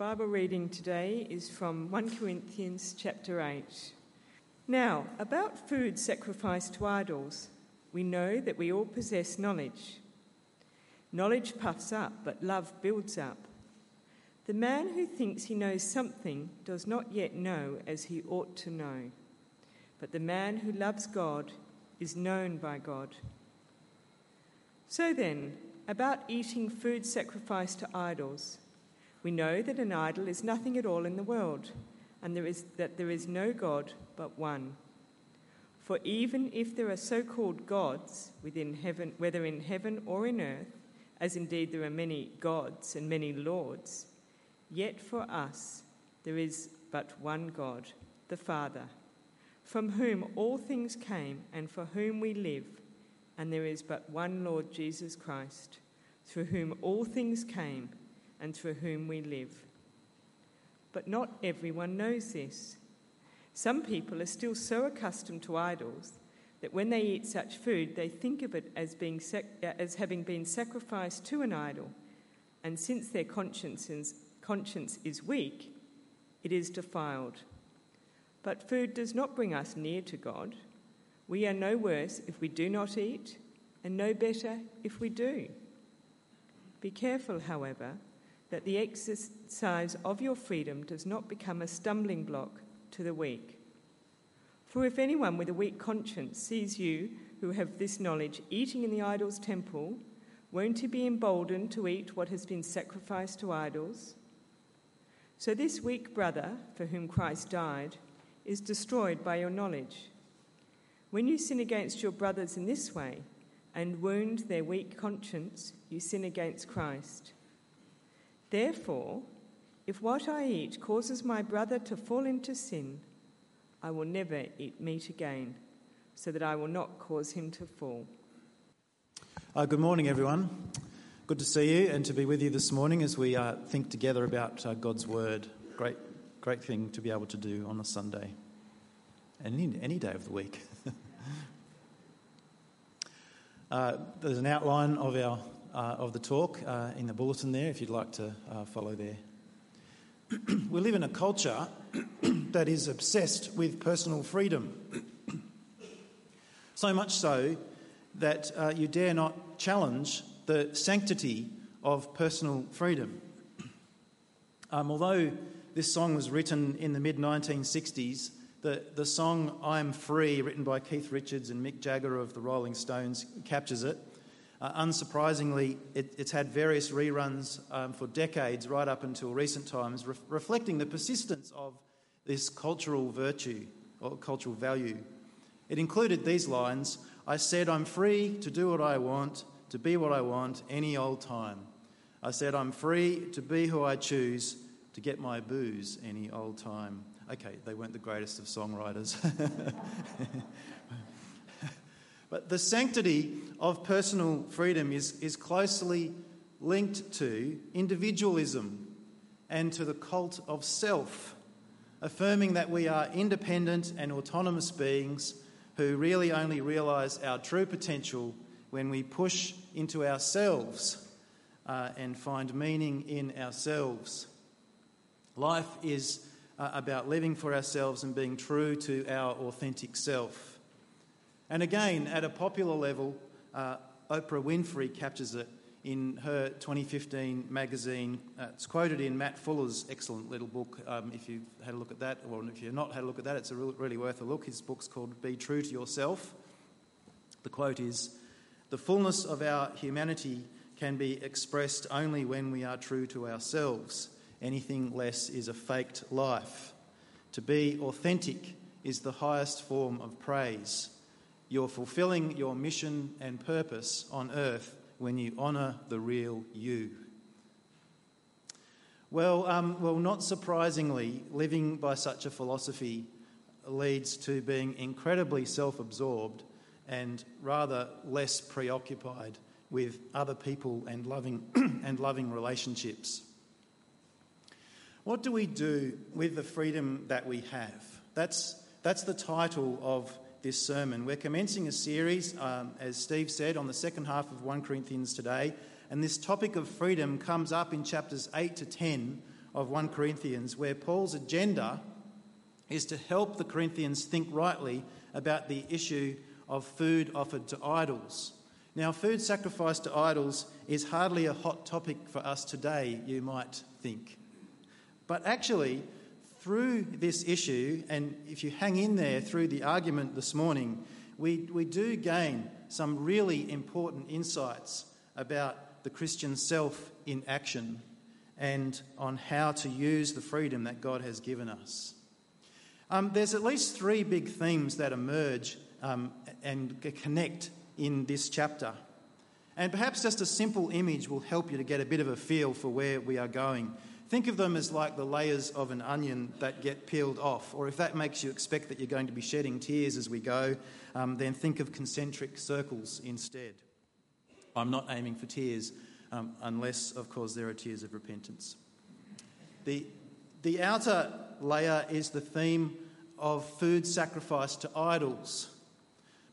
Bible reading today is from 1 Corinthians chapter 8. Now, about food sacrificed to idols, we know that we all possess knowledge. Knowledge puffs up, but love builds up. The man who thinks he knows something does not yet know as he ought to know. But the man who loves God is known by God. So then, about eating food sacrificed to idols, we know that an idol is nothing at all in the world, and there is, that there is no God but one. For even if there are so called gods within heaven, whether in heaven or in earth, as indeed there are many gods and many lords, yet for us there is but one God, the Father, from whom all things came and for whom we live, and there is but one Lord Jesus Christ, through whom all things came and through whom we live. But not everyone knows this. Some people are still so accustomed to idols that when they eat such food, they think of it as, being sac- uh, as having been sacrificed to an idol, and since their conscience is, conscience is weak, it is defiled. But food does not bring us near to God. We are no worse if we do not eat, and no better if we do. Be careful, however, that the exercise of your freedom does not become a stumbling block to the weak. For if anyone with a weak conscience sees you, who have this knowledge, eating in the idol's temple, won't he be emboldened to eat what has been sacrificed to idols? So this weak brother, for whom Christ died, is destroyed by your knowledge. When you sin against your brothers in this way and wound their weak conscience, you sin against Christ. Therefore, if what I eat causes my brother to fall into sin, I will never eat meat again, so that I will not cause him to fall. Uh, good morning, everyone. Good to see you and to be with you this morning as we uh, think together about uh, God's Word. Great, great thing to be able to do on a Sunday and any, any day of the week. Uh, there's an outline of our of the talk uh, in the bulletin there if you'd like to follow there. we live in a culture that is obsessed with personal freedom. so much so that uh, you dare not challenge the sanctity of personal freedom. Um, although this song was written in the mid 1960s, the, the song I'm Free, written by Keith Richards and Mick Jagger of the Rolling Stones, captures it. Uh, unsurprisingly, it, it's had various reruns um, for decades, right up until recent times, re- reflecting the persistence of this cultural virtue or cultural value. It included these lines I said, I'm free to do what I want, to be what I want, any old time. I said, I'm free to be who I choose, to get my booze any old time. Okay, they weren't the greatest of songwriters. But the sanctity of personal freedom is, is closely linked to individualism and to the cult of self, affirming that we are independent and autonomous beings who really only realise our true potential when we push into ourselves uh, and find meaning in ourselves. Life is uh, about living for ourselves and being true to our authentic self. And again, at a popular level, uh, Oprah Winfrey captures it in her 2015 magazine. Uh, it's quoted in Matt Fuller's excellent little book. Um, if you've had a look at that, or if you've not had a look at that, it's really, really worth a look. His book's called Be True to Yourself. The quote is The fullness of our humanity can be expressed only when we are true to ourselves. Anything less is a faked life. To be authentic is the highest form of praise. You're fulfilling your mission and purpose on earth when you honour the real you. Well, um, well, not surprisingly, living by such a philosophy leads to being incredibly self absorbed and rather less preoccupied with other people and loving, and loving relationships. What do we do with the freedom that we have? That's, that's the title of this sermon. We're commencing a series, um, as Steve said, on the second half of 1 Corinthians today, and this topic of freedom comes up in chapters 8 to 10 of 1 Corinthians, where Paul's agenda is to help the Corinthians think rightly about the issue of food offered to idols. Now, food sacrificed to idols is hardly a hot topic for us today, you might think. But actually, through this issue, and if you hang in there through the argument this morning, we, we do gain some really important insights about the Christian self in action and on how to use the freedom that God has given us. Um, there's at least three big themes that emerge um, and connect in this chapter. And perhaps just a simple image will help you to get a bit of a feel for where we are going. Think of them as like the layers of an onion that get peeled off, or if that makes you expect that you're going to be shedding tears as we go, um, then think of concentric circles instead. I'm not aiming for tears, um, unless, of course, there are tears of repentance. The, the outer layer is the theme of food sacrificed to idols.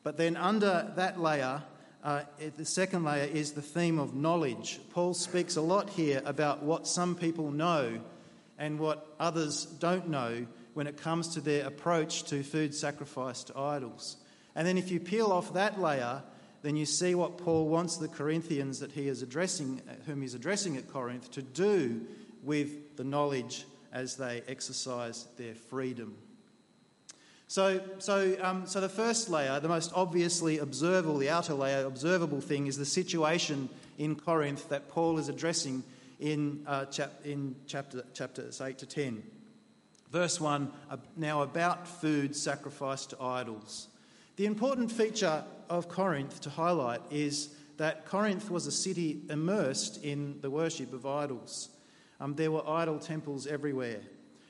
But then under that layer, uh, the second layer is the theme of knowledge. Paul speaks a lot here about what some people know and what others don't know when it comes to their approach to food sacrificed to idols. And then if you peel off that layer, then you see what Paul wants the Corinthians that he is addressing, whom he's addressing at Corinth, to do with the knowledge as they exercise their freedom. So, so, um, so the first layer, the most obviously observable, the outer layer, observable thing, is the situation in Corinth that Paul is addressing in, uh, chap- in chapter, chapters 8 to 10. Verse 1 now about food sacrificed to idols. The important feature of Corinth to highlight is that Corinth was a city immersed in the worship of idols. Um, there were idol temples everywhere.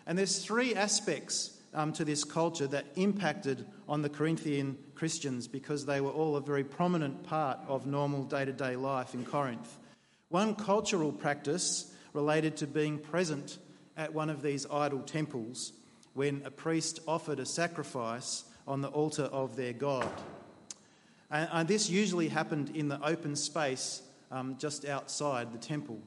And there's three aspects um, to this culture that impacted on the Corinthian Christians because they were all a very prominent part of normal day to day life in Corinth. One cultural practice related to being present at one of these idol temples when a priest offered a sacrifice on the altar of their god. And, and this usually happened in the open space um, just outside the temple.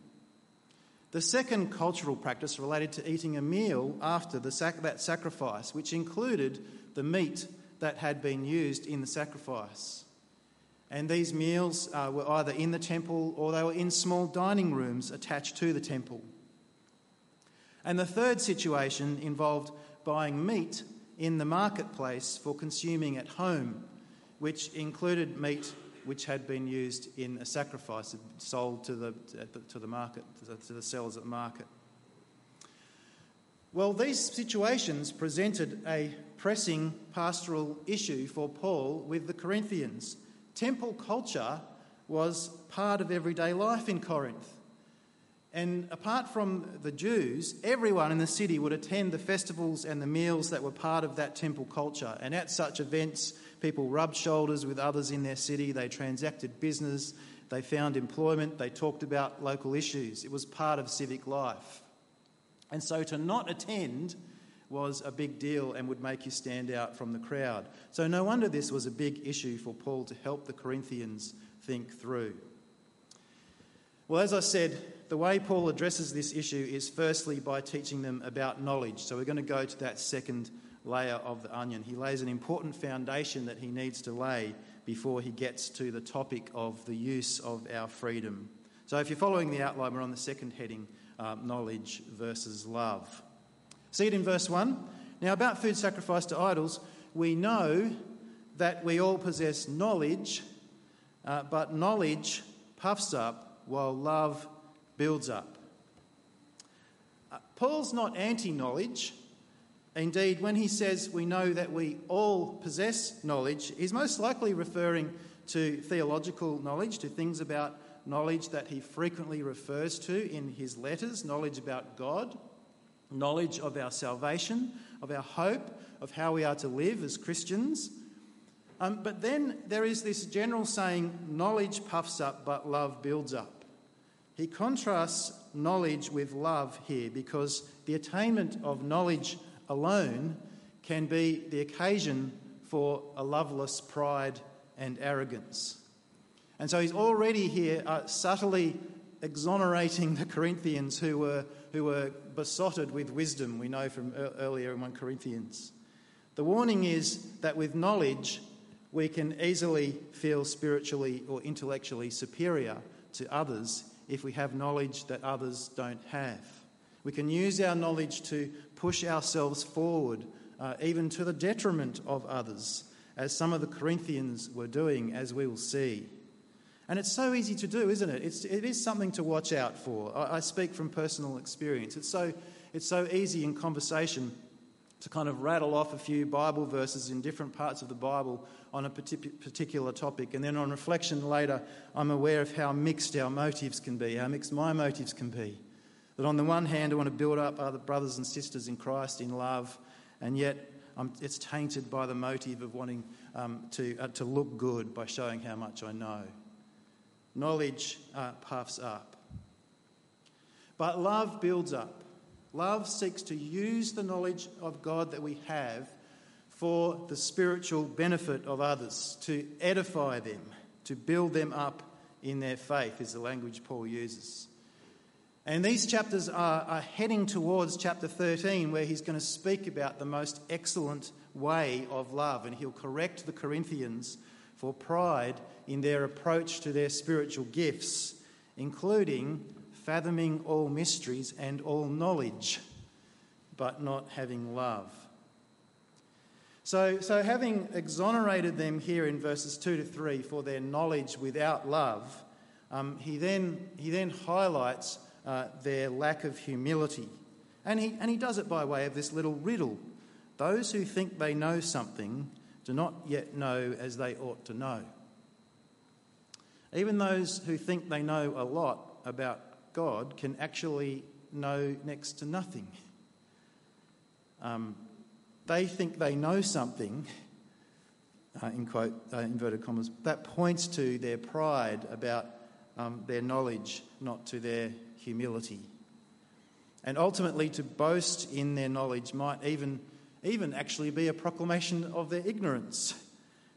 The second cultural practice related to eating a meal after sac- that sacrifice, which included the meat that had been used in the sacrifice. And these meals uh, were either in the temple or they were in small dining rooms attached to the temple. And the third situation involved buying meat in the marketplace for consuming at home, which included meat which had been used in a sacrifice sold to the, to the market, to the sellers at the market. Well, these situations presented a pressing pastoral issue for Paul with the Corinthians. Temple culture was part of everyday life in Corinth. And apart from the Jews, everyone in the city would attend the festivals and the meals that were part of that temple culture. And at such events, people rubbed shoulders with others in their city, they transacted business, they found employment, they talked about local issues. It was part of civic life. And so to not attend was a big deal and would make you stand out from the crowd. So no wonder this was a big issue for Paul to help the Corinthians think through. Well, as I said, the way Paul addresses this issue is firstly by teaching them about knowledge. So we're going to go to that second layer of the onion. He lays an important foundation that he needs to lay before he gets to the topic of the use of our freedom. So if you're following the outline, we're on the second heading uh, knowledge versus love. See it in verse 1. Now, about food sacrificed to idols, we know that we all possess knowledge, uh, but knowledge puffs up while love builds up. Uh, Paul's not anti knowledge. Indeed, when he says we know that we all possess knowledge, he's most likely referring to theological knowledge, to things about knowledge that he frequently refers to in his letters knowledge about God, knowledge of our salvation, of our hope, of how we are to live as Christians. Um, but then there is this general saying knowledge puffs up, but love builds up. He contrasts knowledge with love here because the attainment of knowledge alone can be the occasion for a loveless pride and arrogance. And so he's already here uh, subtly exonerating the Corinthians who were who were besotted with wisdom, we know from earlier in 1 Corinthians. The warning is that with knowledge, we can easily feel spiritually or intellectually superior to others if we have knowledge that others don't have. We can use our knowledge to push ourselves forward, uh, even to the detriment of others, as some of the Corinthians were doing, as we will see. And it's so easy to do, isn't it? It's, it is something to watch out for. I, I speak from personal experience. It's so, it's so easy in conversation to kind of rattle off a few Bible verses in different parts of the Bible on a particular topic. And then on reflection later, I'm aware of how mixed our motives can be, how mixed my motives can be. That on the one hand, I want to build up other brothers and sisters in Christ in love, and yet it's tainted by the motive of wanting um, to, uh, to look good by showing how much I know. Knowledge uh, puffs up, but love builds up. Love seeks to use the knowledge of God that we have for the spiritual benefit of others, to edify them, to build them up in their faith, is the language Paul uses. And these chapters are, are heading towards chapter 13, where he's going to speak about the most excellent way of love, and he'll correct the Corinthians for pride in their approach to their spiritual gifts, including fathoming all mysteries and all knowledge, but not having love. So, so having exonerated them here in verses 2 to 3 for their knowledge without love, um, he, then, he then highlights uh, their lack of humility. And he, and he does it by way of this little riddle. Those who think they know something do not yet know as they ought to know. Even those who think they know a lot about God can actually know next to nothing. Um, they think they know something, uh, in quote, uh, inverted commas, that points to their pride about um, their knowledge, not to their humility. And ultimately, to boast in their knowledge might even, even actually be a proclamation of their ignorance.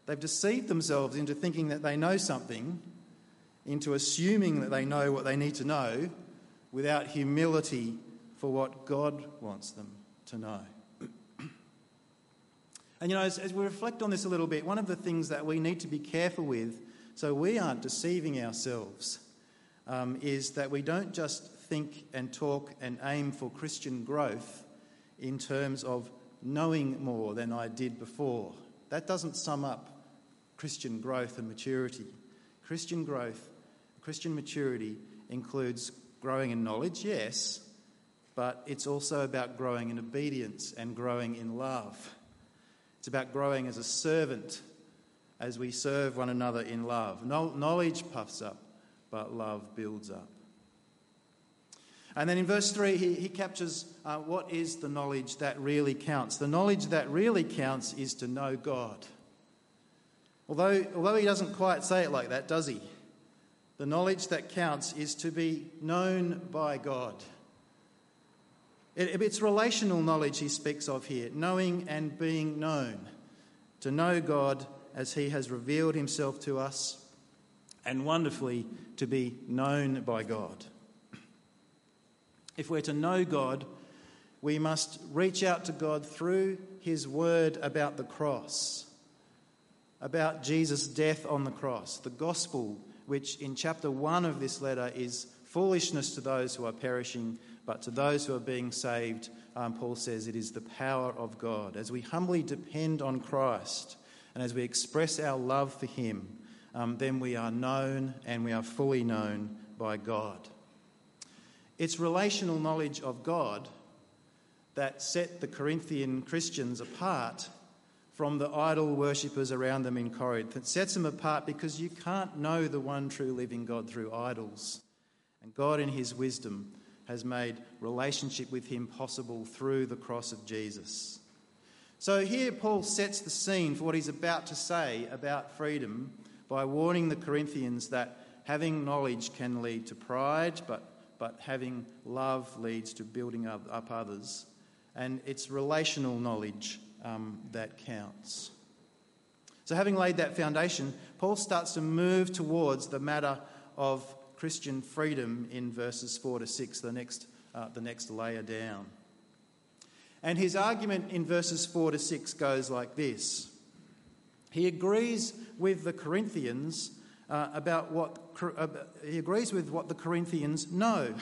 They've deceived themselves into thinking that they know something into assuming that they know what they need to know without humility for what God wants them to know. and you know, as, as, we reflect on this a little bit, one of the things that we need to be careful with so we aren't deceiving ourselves um, is that we don't just think and talk and aim for Christian growth in terms of knowing more than I did before. That doesn't sum up Christian growth and maturity. Christian growth Christian maturity includes growing in knowledge, yes, but it's also about growing in obedience and growing in love. It's about growing as a servant as we serve one another in love. Knowledge puffs up, but love builds up. And then in verse 3, he, he captures uh, what is the knowledge that really counts. The knowledge that really counts is to know God. Although, although he doesn't quite say it like that, does he? The knowledge that counts is to be known by God. It, it's relational knowledge he speaks of here, knowing and being known. To know God as he has revealed himself to us, and wonderfully, to be known by God. If we're to know God, we must reach out to God through his word about the cross, about Jesus' death on the cross, the gospel which in chapter 1 of this letter is foolishness to those who are perishing, but to those who are being saved, um, Paul says it is the power of God. As we humbly depend on Christ and as we express our love for Him, um, then we are known and we are fully known by God. It's relational knowledge of God that set the Corinthian Christians apart from the idol worshippers around them in Corinth. It sets them apart because you can't know the one true living God through idols. And God, in His wisdom, has made relationship with Him possible through the cross of Jesus. So here Paul sets the scene for what he's about to say about freedom by warning the Corinthians that having knowledge can lead to pride, but, but having love leads to building up, up others. And it's relational knowledge um, that counts. So, having laid that foundation, Paul starts to move towards the matter of Christian freedom in verses 4 to 6, the next uh, the next layer down. And his argument in verses 4 to 6 goes like this He agrees with the Corinthians uh, about what uh, he agrees with what the Corinthians know.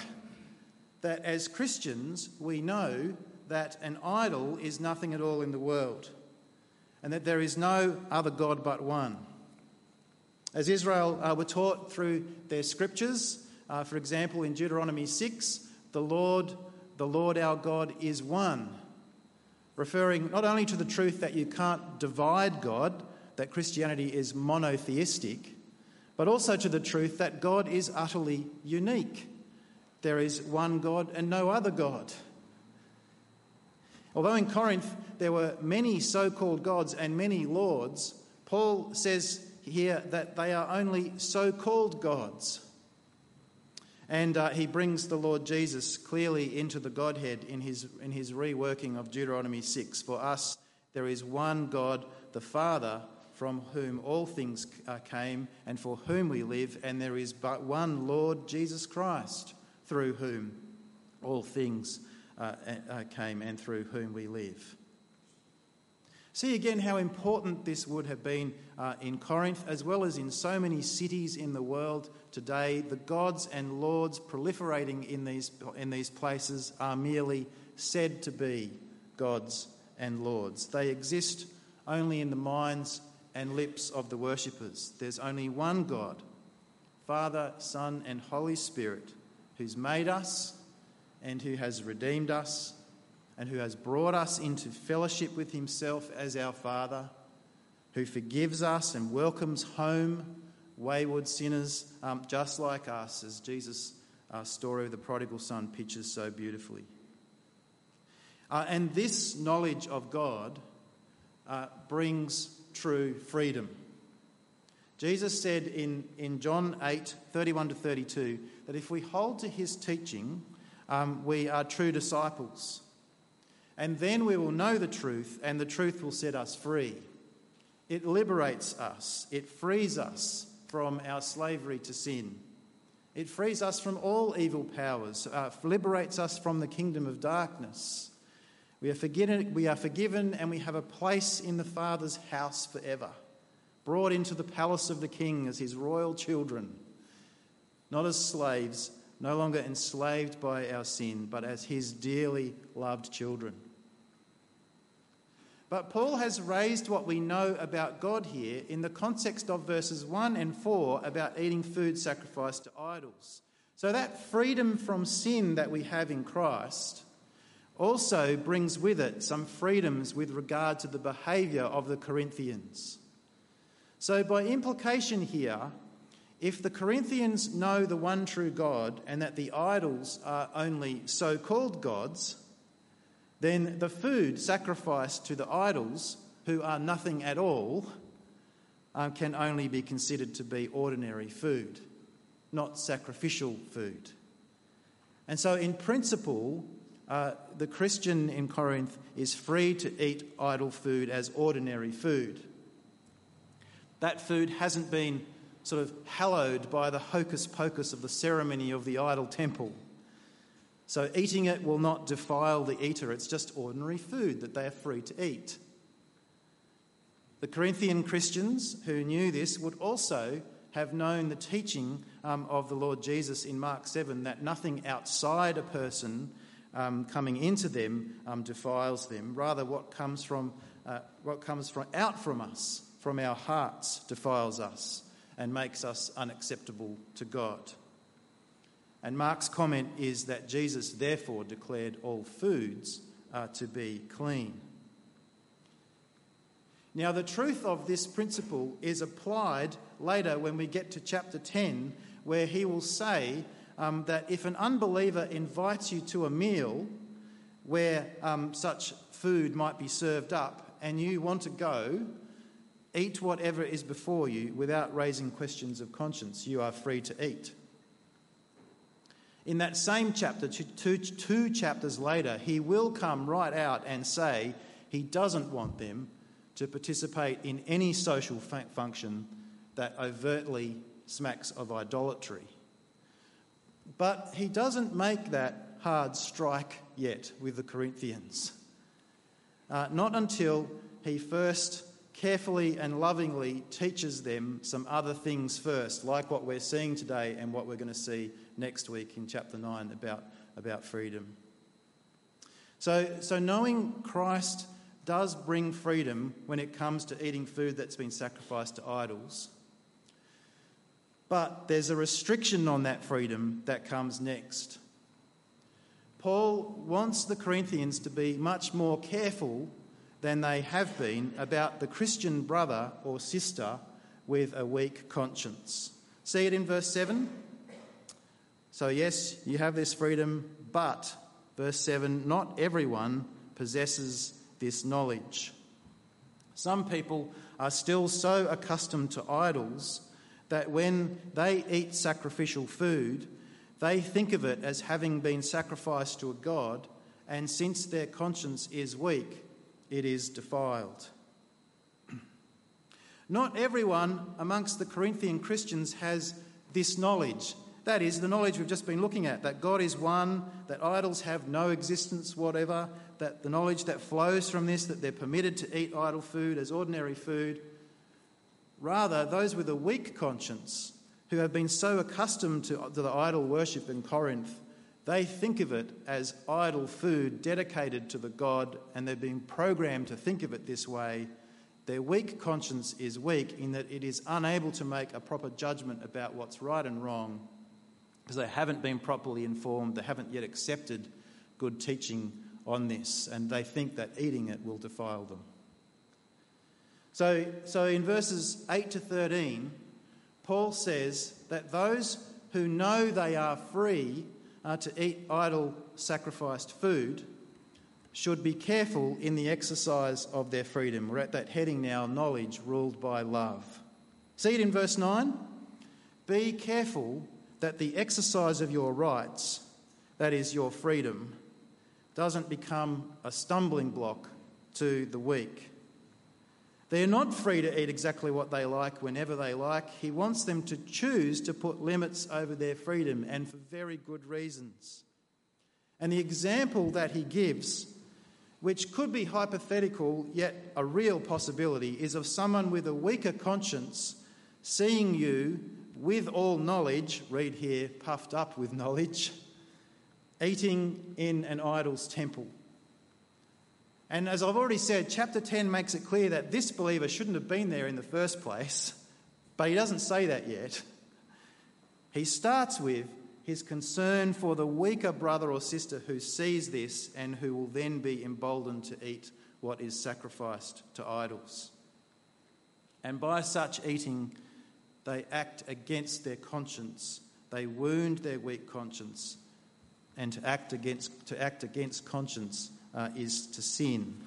That as Christians, we know that an idol is nothing at all in the world, and that there is no other God but one. As Israel uh, were taught through their scriptures, uh, for example, in Deuteronomy 6, the Lord, the Lord our God is one, referring not only to the truth that you can't divide God, that Christianity is monotheistic, but also to the truth that God is utterly unique. There is one God and no other God. Although in Corinth there were many so called gods and many lords, Paul says here that they are only so called gods. And uh, he brings the Lord Jesus clearly into the Godhead in his, in his reworking of Deuteronomy 6. For us, there is one God, the Father, from whom all things uh, came and for whom we live, and there is but one Lord Jesus Christ, through whom all things uh, uh, came and through whom we live. See again how important this would have been in Corinth, as well as in so many cities in the world today. The gods and lords proliferating in these, in these places are merely said to be gods and lords. They exist only in the minds and lips of the worshippers. There's only one God, Father, Son, and Holy Spirit, who's made us and who has redeemed us and who has brought us into fellowship with himself as our Father, who forgives us and welcomes home wayward sinners um, just like us, as Jesus' uh, story of the prodigal son pictures so beautifully. Uh, and this knowledge of God uh, brings true freedom. Jesus said in, in John 8 31 to 32 that if we hold to his teaching, um, we are true disciples. And then we will know the truth, and the truth will set us free. It liberates us, it frees us from our slavery to sin. It frees us from all evil powers, uh, liberates us from the kingdom of darkness. We are, forgiven, we are forgiven and we have a place in the Father's house forever, brought into the palace of the King as his royal children, not as slaves, no longer enslaved by our sin, but as his dearly loved children. But Paul has raised what we know about God here in the context of verses 1 and 4 about eating food sacrificed to idols. So, that freedom from sin that we have in Christ also brings with it some freedoms with regard to the behaviour of the Corinthians. So, by implication here, if the Corinthians know the one true God and that the idols are only so called gods, then the food sacrificed to the idols, who are nothing at all, uh, can only be considered to be ordinary food, not sacrificial food. And so, in principle, uh, the Christian in Corinth is free to eat idol food as ordinary food. That food hasn't been sort of hallowed by the hocus pocus of the ceremony of the idol temple. So eating it will not defile the eater, it's just ordinary food that they are free to eat. The Corinthian Christians who knew this would also have known the teaching um, of the Lord Jesus in Mark 7 that nothing outside a person um, coming into them um, defiles them. Rather, what comes from uh, what comes from out from us, from our hearts, defiles us and makes us unacceptable to God. And Mark's comment is that Jesus therefore declared all foods uh, to be clean. Now, the truth of this principle is applied later when we get to chapter 10, where he will say um, that if an unbeliever invites you to a meal where um, such food might be served up and you want to go, eat whatever is before you without raising questions of conscience. You are free to eat. In that same chapter, two, two chapters later, he will come right out and say he doesn't want them to participate in any social function that overtly smacks of idolatry. But he doesn't make that hard strike yet with the Corinthians. Uh, not until he first carefully and lovingly teaches them some other things first, like what we're seeing today and what we're going to see next week in chapter 9 about, about freedom. So, so, knowing Christ does bring freedom when it comes to eating food that's been sacrificed to idols. But there's a restriction on that freedom that comes next. Paul wants the Corinthians to be much more careful than they have been about the Christian brother or sister with a weak conscience. See it in verse 7? So, yes, you have this freedom, but, verse 7, not everyone possesses this knowledge. Some people are still so accustomed to idols that when they eat sacrificial food, they think of it as having been sacrificed to a god, and since their conscience is weak, it is defiled. Not everyone amongst the Corinthian Christians has this knowledge. That is the knowledge we've just been looking at that God is one, that idols have no existence, whatever, that the knowledge that flows from this, that they're permitted to eat idol food as ordinary food. Rather, those with a weak conscience who have been so accustomed to, to the idol worship in Corinth they think of it as idol food dedicated to the God, and they're being programmed to think of it this way. Their weak conscience is weak in that it is unable to make a proper judgment about what's right and wrong because they haven't been properly informed, they haven't yet accepted good teaching on this, and they think that eating it will defile them. So, so in verses 8 to 13, Paul says that those who know they are free uh, to eat idol sacrificed food should be careful in the exercise of their freedom. We're at that heading now knowledge ruled by love. See it in verse 9? Be careful that the exercise of your rights, that is, your freedom, doesn't become a stumbling block to the weak. They are not free to eat exactly what they like whenever they like. He wants them to choose to put limits over their freedom and for very good reasons. And the example that he gives, which could be hypothetical yet a real possibility, is of someone with a weaker conscience seeing you with all knowledge, read here, puffed up with knowledge, eating in an idol's temple. And as I've already said, chapter 10 makes it clear that this believer shouldn't have been there in the first place, but he doesn't say that yet. He starts with his concern for the weaker brother or sister who sees this and who will then be emboldened to eat what is sacrificed to idols. And by such eating, they act against their conscience. They wound their weak conscience. And to act against, to act against conscience uh, is to sin.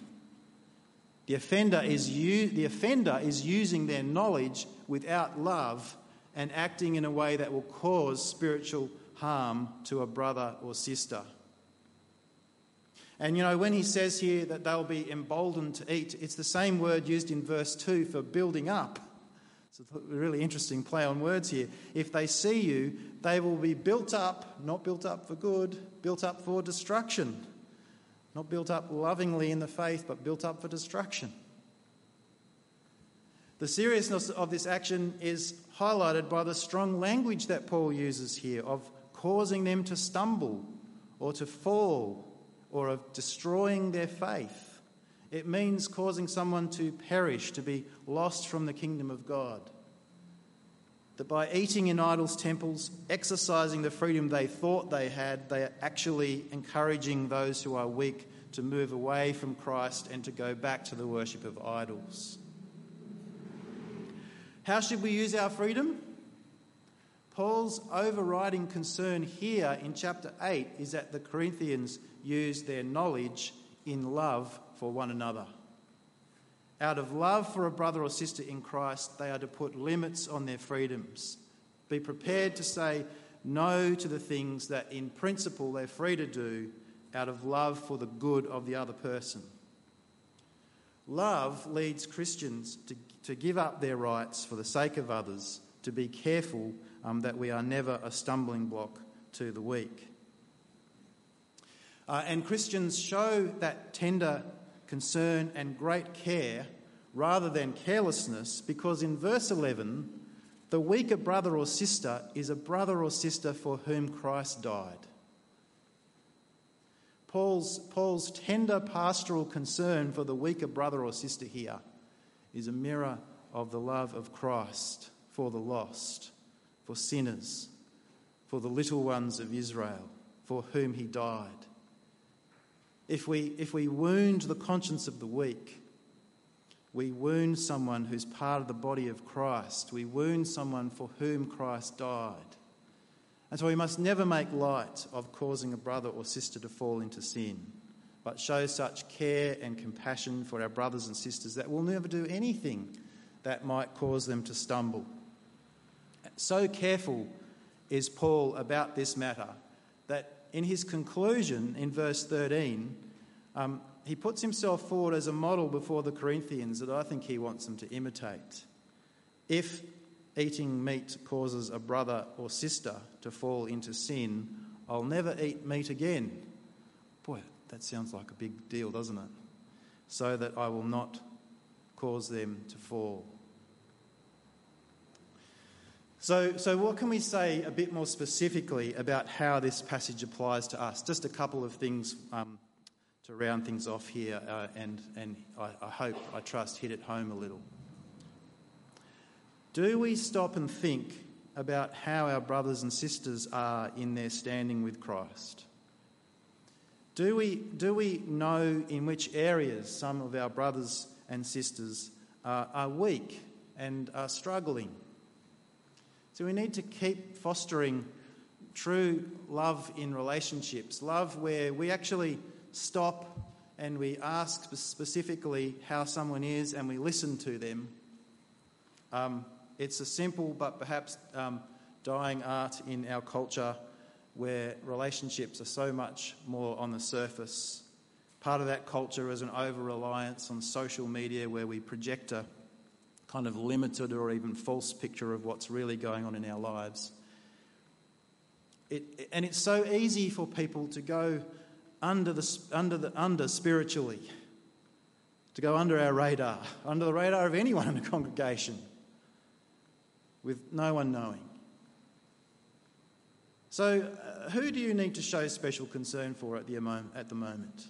The offender, is u- the offender is using their knowledge without love and acting in a way that will cause spiritual harm to a brother or sister. And you know, when he says here that they'll be emboldened to eat, it's the same word used in verse 2 for building up. It's a really interesting play on words here. If they see you, they will be built up, not built up for good, built up for destruction. Not built up lovingly in the faith, but built up for destruction. The seriousness of this action is highlighted by the strong language that Paul uses here of causing them to stumble or to fall or of destroying their faith. It means causing someone to perish, to be lost from the kingdom of God. That by eating in idols' temples, exercising the freedom they thought they had, they are actually encouraging those who are weak to move away from Christ and to go back to the worship of idols. How should we use our freedom? Paul's overriding concern here in chapter 8 is that the Corinthians use their knowledge in love for one another. Out of love for a brother or sister in Christ, they are to put limits on their freedoms. Be prepared to say no to the things that in principle they're free to do out of love for the good of the other person. Love leads Christians to, to give up their rights for the sake of others, to be careful um, that we are never a stumbling block to the weak. Uh, and Christians show that tender concern and great care rather than carelessness because in verse 11, the weaker brother or sister is a brother or sister for whom Christ died. Paul's, Paul's tender pastoral concern for the weaker brother or sister here is a mirror of the love of Christ for the lost, for sinners, for the little ones of Israel, for whom he died. If we, if we wound the conscience of the weak, we wound someone who's part of the body of Christ. We wound someone for whom Christ died. And so we must never make light of causing a brother or sister to fall into sin, but show such care and compassion for our brothers and sisters that we'll never do anything that might cause them to stumble. So careful is Paul about this matter that in his conclusion in verse 13, um, he puts himself forward as a model before the Corinthians that I think he wants them to imitate. If eating meat causes a brother or sister to fall into sin, I'll never eat meat again. Boy, that sounds like a big deal, doesn't it? So that I will not cause them to fall. So, so, what can we say a bit more specifically about how this passage applies to us? Just a couple of things um, to round things off here, uh, and, and I, I hope, I trust, hit it home a little. Do we stop and think about how our brothers and sisters are in their standing with Christ? Do we, do we know in which areas some of our brothers and sisters are, are weak and are struggling? So we need to keep fostering true love in relationships, love where we actually stop and we ask specifically how someone is and we listen to them. Um, it's a simple but perhaps um, dying art in our culture where relationships are so much more on the surface. Part of that culture is an over reliance on social media where we project a kind of limited or even false picture of what's really going on in our lives. It, and it's so easy for people to go under, the, under, the, under spiritually, to go under our radar, under the radar of anyone in the congregation, with no one knowing. So, uh, who do you need to show special concern for at the, at the moment?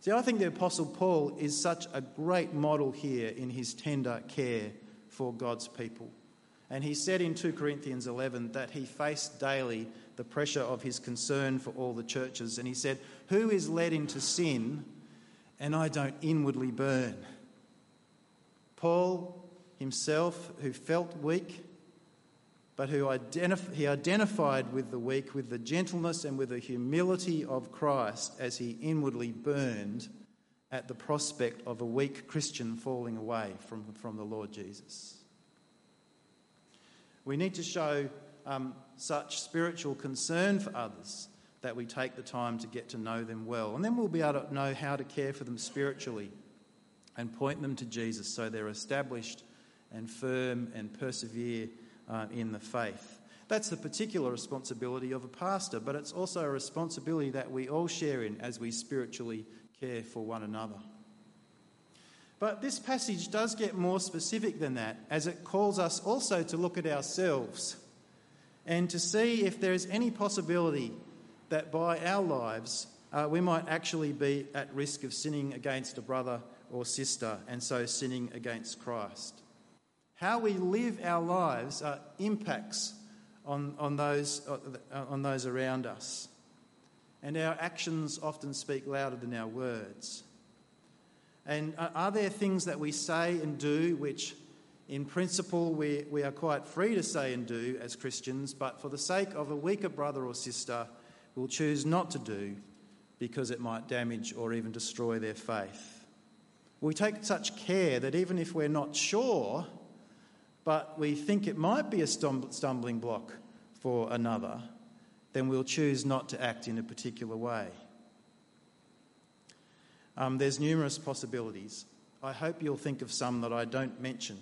See, I think the Apostle Paul is such a great model here in his tender care for God's people. And he said in 2 Corinthians 11 that he faced daily the pressure of his concern for all the churches. And he said, Who is led into sin and I don't inwardly burn? Paul himself, who felt weak, but who identif- he identified with the weak with the gentleness and with the humility of Christ as he inwardly burned at the prospect of a weak Christian falling away from, from the Lord Jesus. We need to show um, such spiritual concern for others that we take the time to get to know them well. And then we'll be able to know how to care for them spiritually and point them to Jesus so they're established and firm and persevere uh, in the faith. That's the particular responsibility of a pastor, but it's also a responsibility that we all share in as we spiritually care for one another. But this passage does get more specific than that, as it calls us also to look at ourselves and to see if there is any possibility that by our lives uh, we might actually be at risk of sinning against a brother or sister and so sinning against Christ. How we live our lives uh, impacts on, on, those, uh, on those around us. And our actions often speak louder than our words. And uh, are there things that we say and do which, in principle, we, we are quite free to say and do as Christians, but for the sake of a weaker brother or sister, we'll choose not to do because it might damage or even destroy their faith? We take such care that even if we're not sure but we think it might be a stumbling block for another, then we'll choose not to act in a particular way. Um, there's numerous possibilities. I hope you'll think of some that I don't mention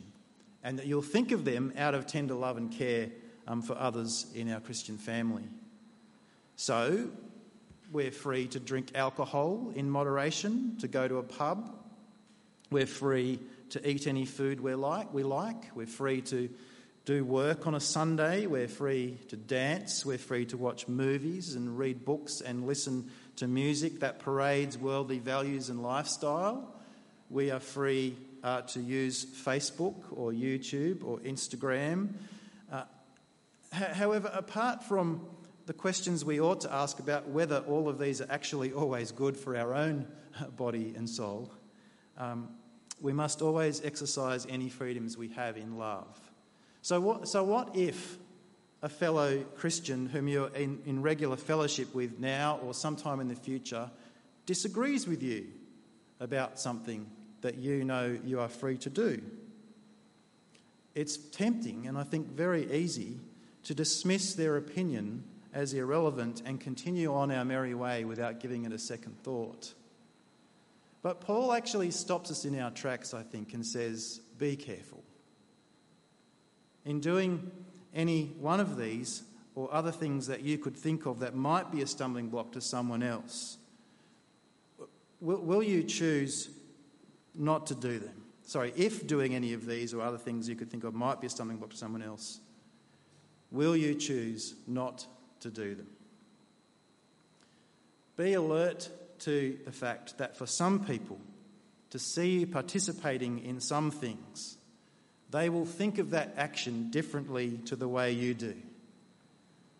and that you'll think of them out of tender love and care um, for others in our Christian family. So, we're free to drink alcohol in moderation, to go to a pub. We're free to eat any food we like. We like. We're free to do work on a Sunday. We're free to dance. We're free to watch movies and read books and listen to music that parades worldly values and lifestyle. We are free uh, to use Facebook or YouTube or Instagram. Uh, however, apart from the questions we ought to ask about whether all of these are actually always good for our own body and soul, um, we must always exercise any freedoms we have in love. So, what, so what if a fellow Christian whom you're in, in regular fellowship with now or sometime in the future disagrees with you about something that you know you are free to do? It's tempting and I think very easy to dismiss their opinion as irrelevant and continue on our merry way without giving it a second thought. But Paul actually stops us in our tracks, I think, and says, Be careful. In doing any one of these or other things that you could think of that might be a stumbling block to someone else, will, you choose not to do them? Sorry, if doing any of these or other things you could think of might be a stumbling block to someone else, will you choose not to do them? Be alert to the fact that for some people, to see you participating in some things, they will think of that action differently to the way you do.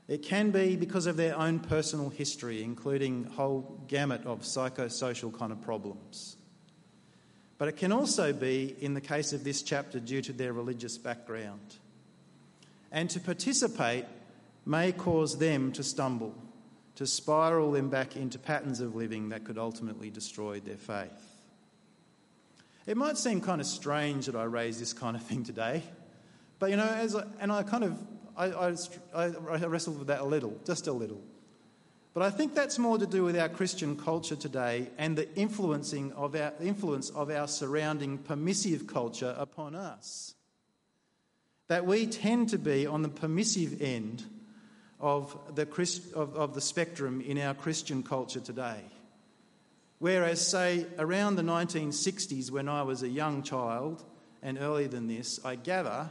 It can be because of their own personal history, including whole gamut of psychosocial kind of problems. But it can also be, in the case of this chapter, due to their religious background. And to participate may cause them to stumble, to spiral them back into patterns of living that could ultimately destroy their faith. It might seem kind of strange that I raise this kind of thing today, but you know, as I, and I kind of I, I, I wrestled with that a little, just a little. But I think that's more to do with our Christian culture today and the influencing of our influence of our surrounding permissive culture upon us. That we tend to be on the permissive end of the, Christ, of, of the spectrum in our Christian culture today. Whereas, say, around the 1960s, when I was a young child, and earlier than this, I gather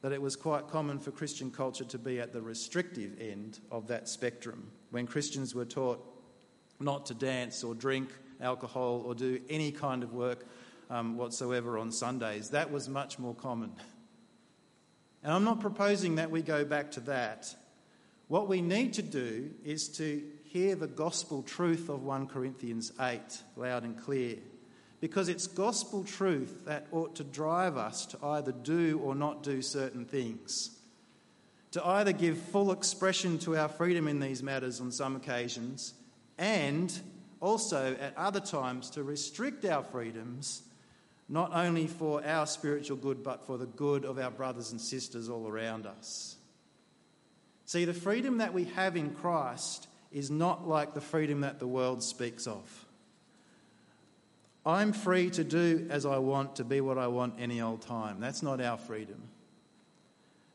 that it was quite common for Christian culture to be at the restrictive end of that spectrum, when Christians were taught not to dance or drink alcohol or do any kind of work um, whatsoever on Sundays. That was much more common. And I'm not proposing that we go back to that. What we need to do is to hear the gospel truth of 1 Corinthians 8 loud and clear. Because it's gospel truth that ought to drive us to either do or not do certain things. To either give full expression to our freedom in these matters on some occasions, and also at other times to restrict our freedoms, not only for our spiritual good, but for the good of our brothers and sisters all around us. See, the freedom that we have in Christ is not like the freedom that the world speaks of. I'm free to do as I want, to be what I want any old time. That's not our freedom.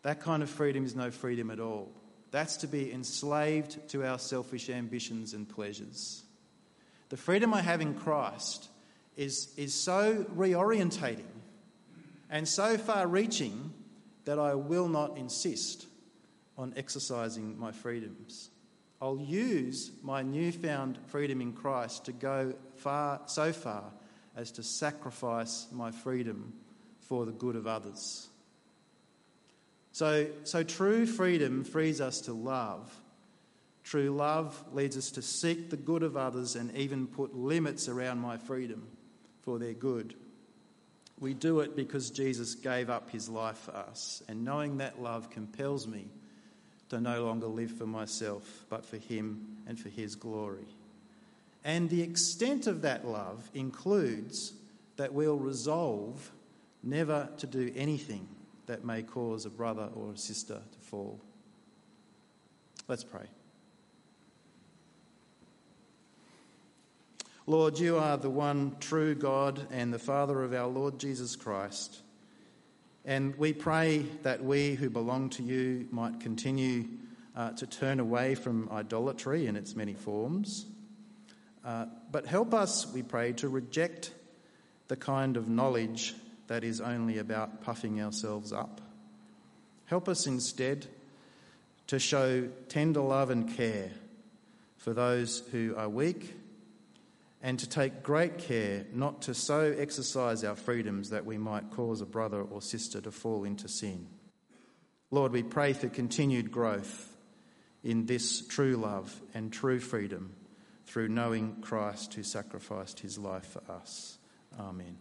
That kind of freedom is no freedom at all. That's to be enslaved to our selfish ambitions and pleasures. The freedom I have in Christ is, is so reorientating and so far reaching that I will not insist on exercising my freedoms. I'll use my newfound freedom in Christ to go far, so far as to sacrifice my freedom for the good of others. So, so true freedom frees us to love. True love leads us to seek the good of others and even put limits around my freedom for their good. We do it because Jesus gave up his life for us, and knowing that love compels me to no longer live for myself, but for Him and for His glory. And the extent of that love includes that we'll resolve never to do anything that may cause a brother or a sister to fall. Let's pray. Lord, you are the one true God and the Father of our Lord Jesus Christ. And we pray that we who belong to you might continue uh, to turn away from idolatry in its many forms, Uh, but help us, we pray, to reject the kind of knowledge that is only about puffing ourselves up. Help us instead to show tender love and care for those who are weak and to take great care not to so exercise our freedoms that we might cause a brother or sister to fall into sin. Lord, we pray for continued growth in this true love and true freedom through knowing Christ who sacrificed his life for us. Amen.